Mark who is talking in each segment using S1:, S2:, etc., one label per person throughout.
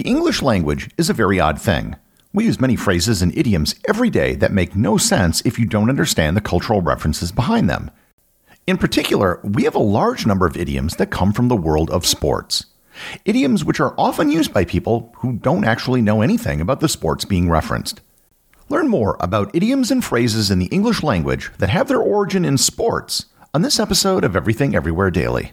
S1: The English language is a very odd thing. We use many phrases and idioms every day that make no sense if you don't understand the cultural references behind them. In particular, we have a large number of idioms that come from the world of sports. Idioms which are often used by people who don't actually know anything about the sports being referenced. Learn more about idioms and phrases in the English language that have their origin in sports on this episode of Everything Everywhere Daily.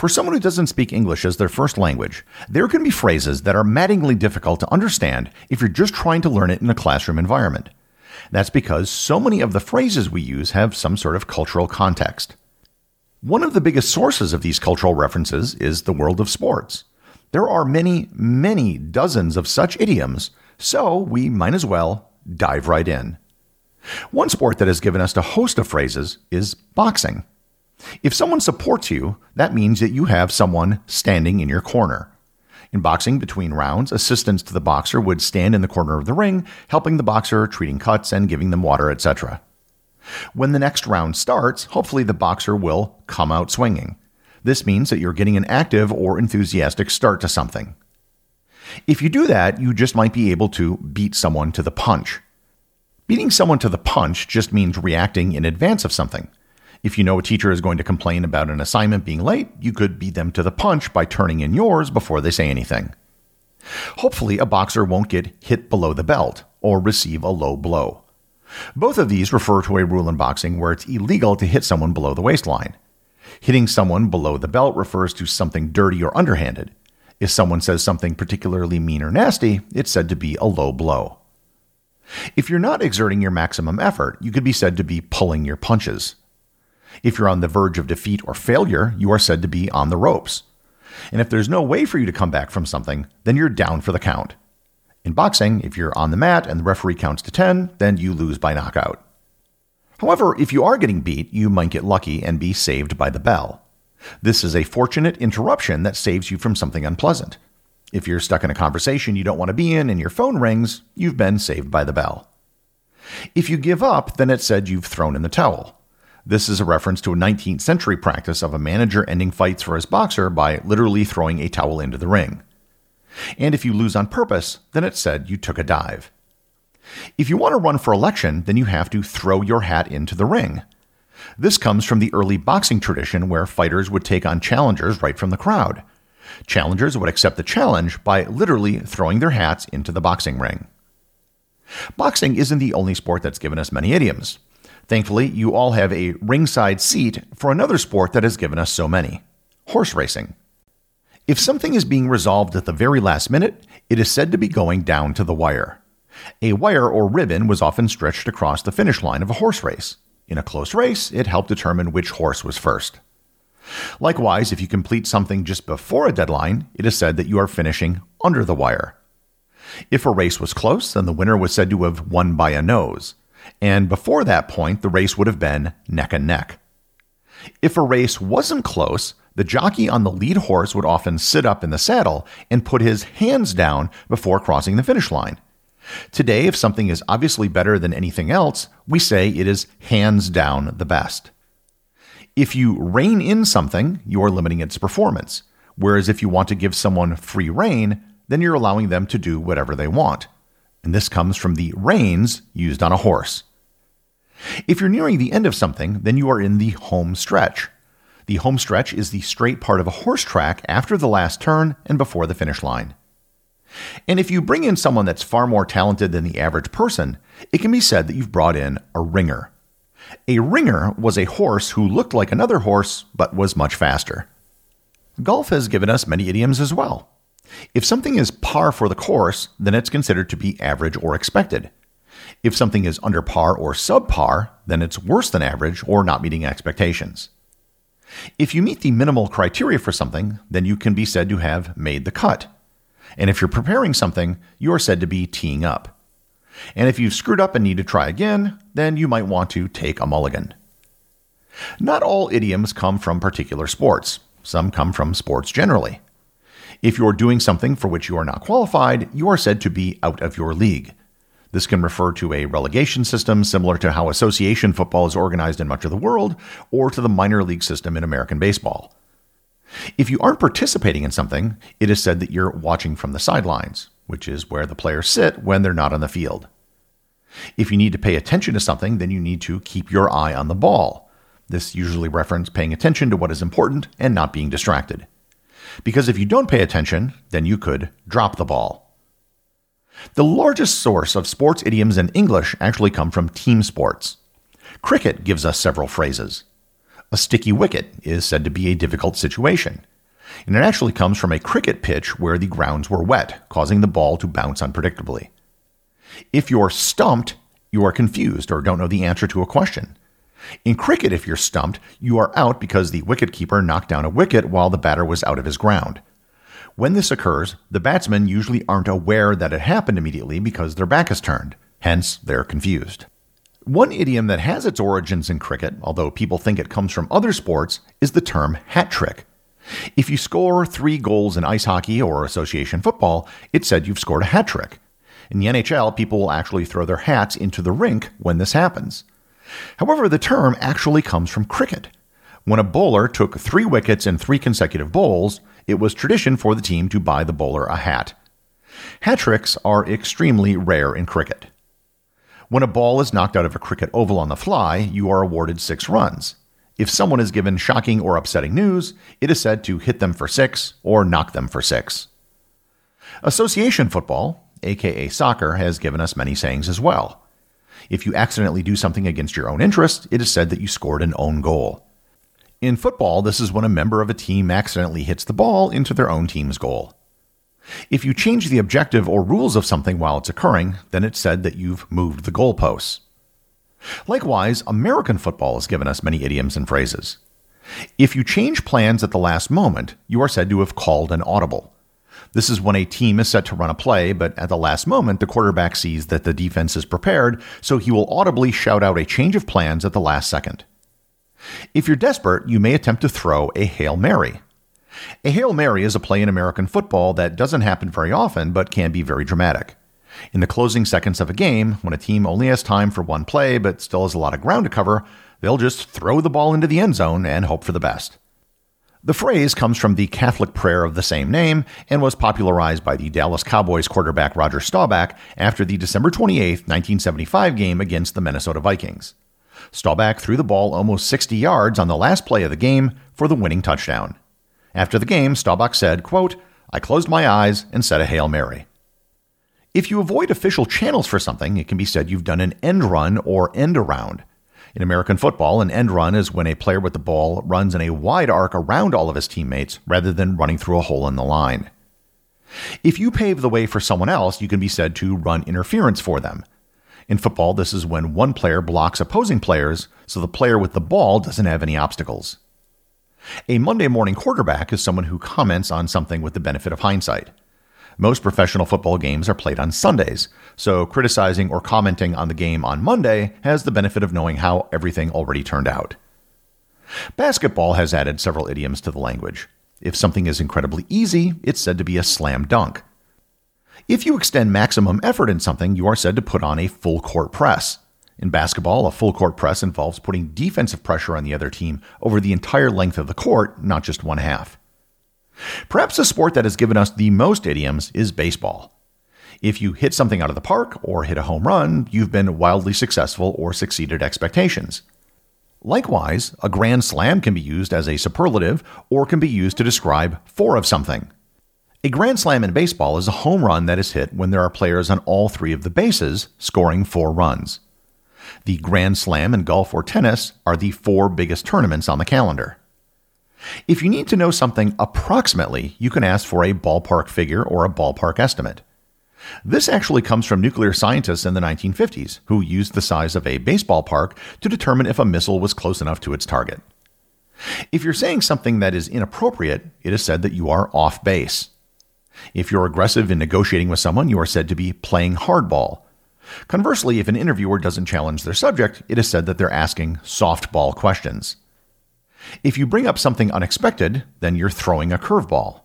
S1: For someone who doesn't speak English as their first language, there can be phrases that are maddeningly difficult to understand if you're just trying to learn it in a classroom environment. That's because so many of the phrases we use have some sort of cultural context. One of the biggest sources of these cultural references is the world of sports. There are many, many dozens of such idioms, so we might as well dive right in. One sport that has given us a host of phrases is boxing. If someone supports you, that means that you have someone standing in your corner. In boxing between rounds, assistants to the boxer would stand in the corner of the ring, helping the boxer, treating cuts, and giving them water, etc. When the next round starts, hopefully the boxer will come out swinging. This means that you're getting an active or enthusiastic start to something. If you do that, you just might be able to beat someone to the punch. Beating someone to the punch just means reacting in advance of something. If you know a teacher is going to complain about an assignment being late, you could beat them to the punch by turning in yours before they say anything. Hopefully, a boxer won't get hit below the belt or receive a low blow. Both of these refer to a rule in boxing where it's illegal to hit someone below the waistline. Hitting someone below the belt refers to something dirty or underhanded. If someone says something particularly mean or nasty, it's said to be a low blow. If you're not exerting your maximum effort, you could be said to be pulling your punches. If you're on the verge of defeat or failure, you are said to be on the ropes. And if there's no way for you to come back from something, then you're down for the count. In boxing, if you're on the mat and the referee counts to 10, then you lose by knockout. However, if you are getting beat, you might get lucky and be saved by the bell. This is a fortunate interruption that saves you from something unpleasant. If you're stuck in a conversation you don't want to be in and your phone rings, you've been saved by the bell. If you give up, then it's said you've thrown in the towel. This is a reference to a 19th century practice of a manager ending fights for his boxer by literally throwing a towel into the ring. And if you lose on purpose, then it's said you took a dive. If you want to run for election, then you have to throw your hat into the ring. This comes from the early boxing tradition where fighters would take on challengers right from the crowd. Challengers would accept the challenge by literally throwing their hats into the boxing ring. Boxing isn't the only sport that's given us many idioms. Thankfully, you all have a ringside seat for another sport that has given us so many horse racing. If something is being resolved at the very last minute, it is said to be going down to the wire. A wire or ribbon was often stretched across the finish line of a horse race. In a close race, it helped determine which horse was first. Likewise, if you complete something just before a deadline, it is said that you are finishing under the wire. If a race was close, then the winner was said to have won by a nose. And before that point, the race would have been neck and neck. If a race wasn't close, the jockey on the lead horse would often sit up in the saddle and put his hands down before crossing the finish line. Today, if something is obviously better than anything else, we say it is hands down the best. If you rein in something, you are limiting its performance. Whereas if you want to give someone free rein, then you're allowing them to do whatever they want. And this comes from the reins used on a horse. If you're nearing the end of something, then you are in the home stretch. The home stretch is the straight part of a horse track after the last turn and before the finish line. And if you bring in someone that's far more talented than the average person, it can be said that you've brought in a ringer. A ringer was a horse who looked like another horse but was much faster. Golf has given us many idioms as well. If something is par for the course, then it's considered to be average or expected. If something is under par or subpar, then it's worse than average or not meeting expectations. If you meet the minimal criteria for something, then you can be said to have made the cut. And if you're preparing something, you are said to be teeing up. And if you've screwed up and need to try again, then you might want to take a mulligan. Not all idioms come from particular sports. Some come from sports generally. If you're doing something for which you are not qualified, you are said to be out of your league. This can refer to a relegation system similar to how association football is organized in much of the world, or to the minor league system in American baseball. If you aren't participating in something, it is said that you're watching from the sidelines, which is where the players sit when they're not on the field. If you need to pay attention to something, then you need to keep your eye on the ball. This usually references paying attention to what is important and not being distracted. Because if you don't pay attention, then you could drop the ball. The largest source of sports idioms in English actually come from team sports. Cricket gives us several phrases. A sticky wicket is said to be a difficult situation. And it actually comes from a cricket pitch where the grounds were wet, causing the ball to bounce unpredictably. If you're stumped, you are confused or don't know the answer to a question. In cricket, if you're stumped, you are out because the wicketkeeper knocked down a wicket while the batter was out of his ground. When this occurs, the batsmen usually aren't aware that it happened immediately because their back is turned, hence, they're confused. One idiom that has its origins in cricket, although people think it comes from other sports, is the term hat trick. If you score three goals in ice hockey or association football, it's said you've scored a hat trick. In the NHL, people will actually throw their hats into the rink when this happens. However, the term actually comes from cricket. When a bowler took three wickets in three consecutive bowls, it was tradition for the team to buy the bowler a hat. Hat tricks are extremely rare in cricket. When a ball is knocked out of a cricket oval on the fly, you are awarded six runs. If someone is given shocking or upsetting news, it is said to hit them for six or knock them for six. Association football, aka soccer, has given us many sayings as well. If you accidentally do something against your own interest, it is said that you scored an own goal. In football, this is when a member of a team accidentally hits the ball into their own team's goal. If you change the objective or rules of something while it's occurring, then it's said that you've moved the goalposts. Likewise, American football has given us many idioms and phrases. If you change plans at the last moment, you are said to have called an audible. This is when a team is set to run a play, but at the last moment, the quarterback sees that the defense is prepared, so he will audibly shout out a change of plans at the last second. If you're desperate, you may attempt to throw a Hail Mary. A Hail Mary is a play in American football that doesn't happen very often, but can be very dramatic. In the closing seconds of a game, when a team only has time for one play but still has a lot of ground to cover, they'll just throw the ball into the end zone and hope for the best. The phrase comes from the Catholic prayer of the same name and was popularized by the Dallas Cowboys quarterback Roger Staubach after the December 28, 1975 game against the Minnesota Vikings. Staubach threw the ball almost 60 yards on the last play of the game for the winning touchdown. After the game, Staubach said, quote, I closed my eyes and said a Hail Mary. If you avoid official channels for something, it can be said you've done an end run or end around. In American football, an end run is when a player with the ball runs in a wide arc around all of his teammates rather than running through a hole in the line. If you pave the way for someone else, you can be said to run interference for them. In football, this is when one player blocks opposing players so the player with the ball doesn't have any obstacles. A Monday morning quarterback is someone who comments on something with the benefit of hindsight. Most professional football games are played on Sundays, so criticizing or commenting on the game on Monday has the benefit of knowing how everything already turned out. Basketball has added several idioms to the language. If something is incredibly easy, it's said to be a slam dunk. If you extend maximum effort in something, you are said to put on a full court press. In basketball, a full court press involves putting defensive pressure on the other team over the entire length of the court, not just one half. Perhaps the sport that has given us the most idioms is baseball. If you hit something out of the park or hit a home run, you've been wildly successful or succeeded expectations. Likewise, a grand slam can be used as a superlative or can be used to describe four of something. A grand slam in baseball is a home run that is hit when there are players on all three of the bases, scoring four runs. The grand slam in golf or tennis are the four biggest tournaments on the calendar. If you need to know something approximately, you can ask for a ballpark figure or a ballpark estimate. This actually comes from nuclear scientists in the 1950s who used the size of a baseball park to determine if a missile was close enough to its target. If you're saying something that is inappropriate, it is said that you are off base. If you're aggressive in negotiating with someone, you are said to be playing hardball. Conversely, if an interviewer doesn't challenge their subject, it is said that they're asking softball questions. If you bring up something unexpected, then you're throwing a curveball.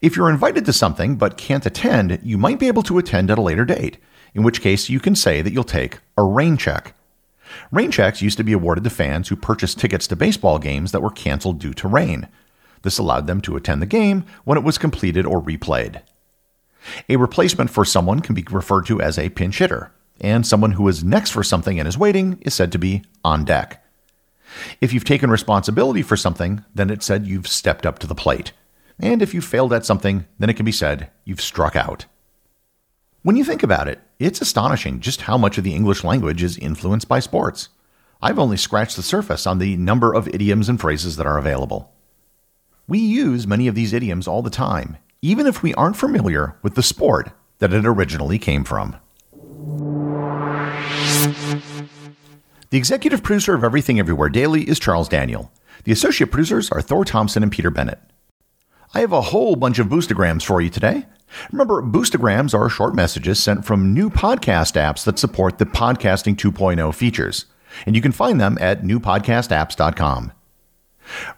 S1: If you're invited to something but can't attend, you might be able to attend at a later date, in which case you can say that you'll take a rain check. Rain checks used to be awarded to fans who purchased tickets to baseball games that were canceled due to rain. This allowed them to attend the game when it was completed or replayed. A replacement for someone can be referred to as a pinch hitter, and someone who is next for something and is waiting is said to be on deck. If you've taken responsibility for something, then it's said you've stepped up to the plate. And if you failed at something, then it can be said you've struck out. When you think about it, it's astonishing just how much of the English language is influenced by sports. I've only scratched the surface on the number of idioms and phrases that are available. We use many of these idioms all the time, even if we aren't familiar with the sport that it originally came from. The executive producer of Everything Everywhere Daily is Charles Daniel. The associate producers are Thor Thompson and Peter Bennett. I have a whole bunch of boostagrams for you today. Remember, boostagrams are short messages sent from new podcast apps that support the Podcasting 2.0 features, and you can find them at newpodcastapps.com.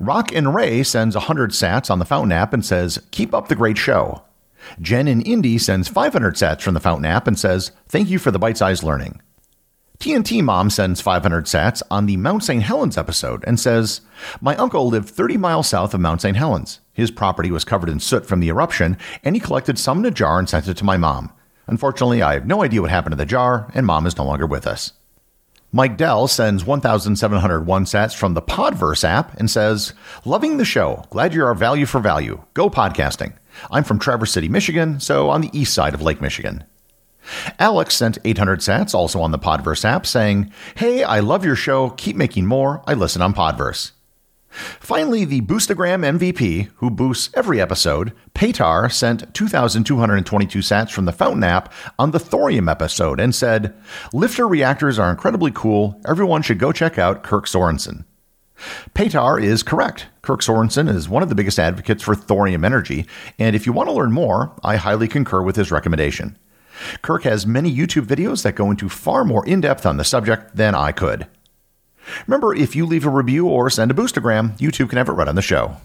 S1: Rock and Ray sends 100 sats on the Fountain app and says, Keep up the great show. Jen in Indy sends 500 sats from the Fountain app and says, Thank you for the bite sized learning. TNT Mom sends 500 sats on the Mount St. Helens episode and says, My uncle lived 30 miles south of Mount St. Helens. His property was covered in soot from the eruption, and he collected some in a jar and sent it to my mom. Unfortunately, I have no idea what happened to the jar, and mom is no longer with us. Mike Dell sends 1,701 sats from the Podverse app and says, Loving the show. Glad you're our value for value. Go podcasting. I'm from Traverse City, Michigan, so on the east side of Lake Michigan. Alex sent 800 sats also on the Podverse app saying, Hey, I love your show. Keep making more. I listen on Podverse. Finally, the Boostagram MVP, who boosts every episode, Paytar sent 2,222 sats from the Fountain app on the Thorium episode and said, LFTR reactors are incredibly cool. Everyone should go check out Kirk Sorensen. Paytar is correct. Kirk Sorensen is one of the biggest advocates for thorium energy, and if you want to learn more, I highly concur with his recommendation. Kirk has many you too videos that go into far more in depth on the subject than I could. Remember, if you leave a review or send a boostagram, YouTube can have it read on the show.